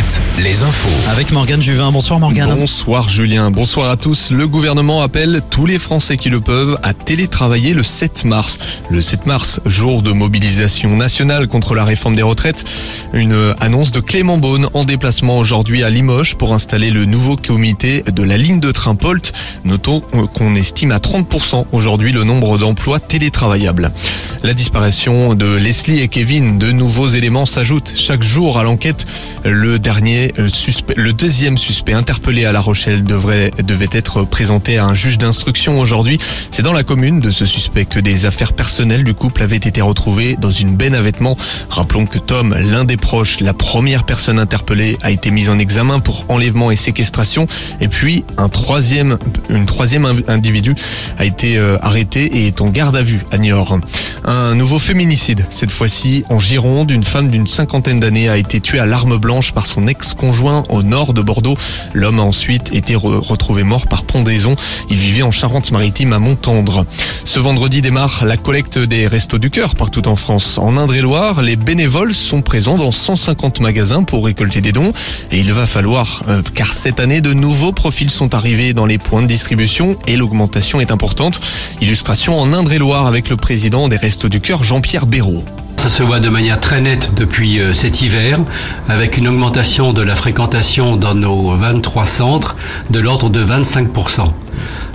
7, les infos. Avec Morgane Juvin. Bonsoir Morgane. Bonsoir Julien, bonsoir à tous. Le gouvernement appelle tous les Français qui le peuvent à télétravailler le 7 mars. Le 7 mars, jour de mobilisation nationale contre la réforme des retraites. Une annonce de Clément Beaune en déplacement aujourd'hui à Limoges pour installer le nouveau comité de la ligne de train Polt. Notons qu'on estime à 30% aujourd'hui le nombre d'emplois télétravaillables. La disparition de Leslie et Kevin, de nouveaux éléments s'ajoutent chaque jour à l'enquête. Le dernier euh, suspect, le deuxième suspect interpellé à La Rochelle devrait, devait être présenté à un juge d'instruction aujourd'hui. C'est dans la commune de ce suspect que des affaires personnelles du couple avaient été retrouvées dans une benne à vêtements. Rappelons que Tom, l'un des proches, la première personne interpellée, a été mise en examen pour enlèvement et séquestration. Et puis, un troisième, une troisième individu a été euh, arrêté et est en garde à vue à Niort. Un nouveau féminicide, cette fois-ci en Gironde. Une femme d'une cinquantaine d'années a été tuée à l'arme blanche par son ex-conjoint au nord de Bordeaux. L'homme a ensuite été retrouvé mort par pendaison. Il vivait en Charente-Maritime à Montendre. Ce vendredi démarre la collecte des Restos du Cœur partout en France. En Indre-et-Loire, les bénévoles sont présents dans 150 magasins pour récolter des dons. Et il va falloir, euh, car cette année, de nouveaux profils sont arrivés dans les points de distribution et l'augmentation est importante. Illustration en Indre-et-Loire avec le président des Restos du Cœur, Jean-Pierre Béraud. Ça se voit de manière très nette depuis euh, cet hiver, avec une augmentation de la fréquentation dans nos 23 centres de l'ordre de 25%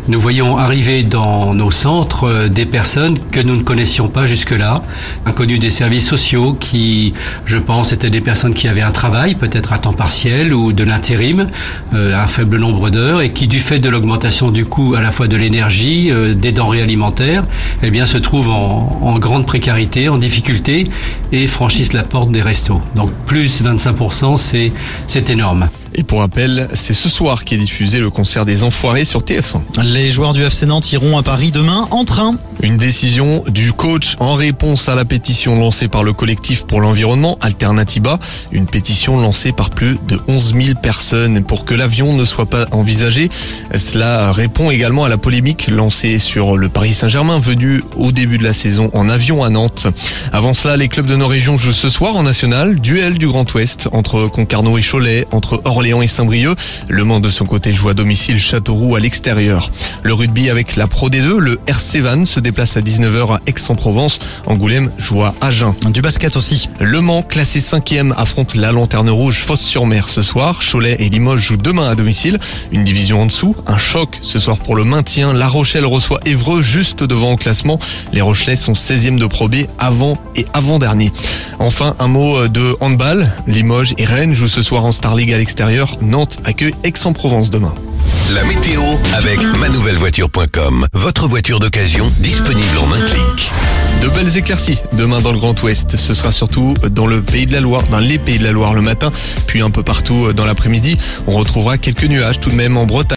nous voyons arriver dans nos centres euh, des personnes que nous ne connaissions pas jusque-là, inconnues des services sociaux qui, je pense, étaient des personnes qui avaient un travail, peut-être à temps partiel ou de l'intérim, euh, un faible nombre d'heures, et qui, du fait de l'augmentation du coût à la fois de l'énergie, euh, des denrées alimentaires, eh bien, se trouvent en, en grande précarité, en difficulté, et franchissent la porte des restos. Donc, plus 25%, c'est, c'est énorme. Et pour rappel, c'est ce soir qu'est diffusé le concert des Enfoirés sur TF1. Les joueurs du FC Nantes iront à Paris demain en train. Une décision du coach en réponse à la pétition lancée par le collectif pour l'environnement Alternatiba, une pétition lancée par plus de 11 000 personnes pour que l'avion ne soit pas envisagé. Cela répond également à la polémique lancée sur le Paris Saint-Germain venu au début de la saison en avion à Nantes. Avant cela, les clubs de nos régions jouent ce soir en national, duel du Grand Ouest entre Concarneau et Cholet, entre Orléans Léon et Saint-Brieuc. Le Mans de son côté joue à domicile Châteauroux à l'extérieur. Le rugby avec la Pro D2, le RC Van se déplace à 19h à Aix-en-Provence. Angoulême joue à Agen. Du basket aussi. Le Mans, classé 5e, affronte la Lanterne Rouge Fosse-sur-Mer ce soir. Cholet et Limoges jouent demain à domicile. Une division en dessous, un choc ce soir pour le maintien. La Rochelle reçoit Évreux juste devant au classement. Les Rochelais sont 16e de Pro B avant et avant-dernier. Enfin, un mot de handball. Limoges et Rennes jouent ce soir en Star League à l'extérieur. Nantes accueille Aix-en-Provence demain. La météo avec manouvellevoiture.com. Votre voiture d'occasion disponible en un clic. De belles éclaircies demain dans le Grand Ouest. Ce sera surtout dans le pays de la Loire, dans les pays de la Loire le matin, puis un peu partout dans l'après-midi. On retrouvera quelques nuages tout de même en Bretagne.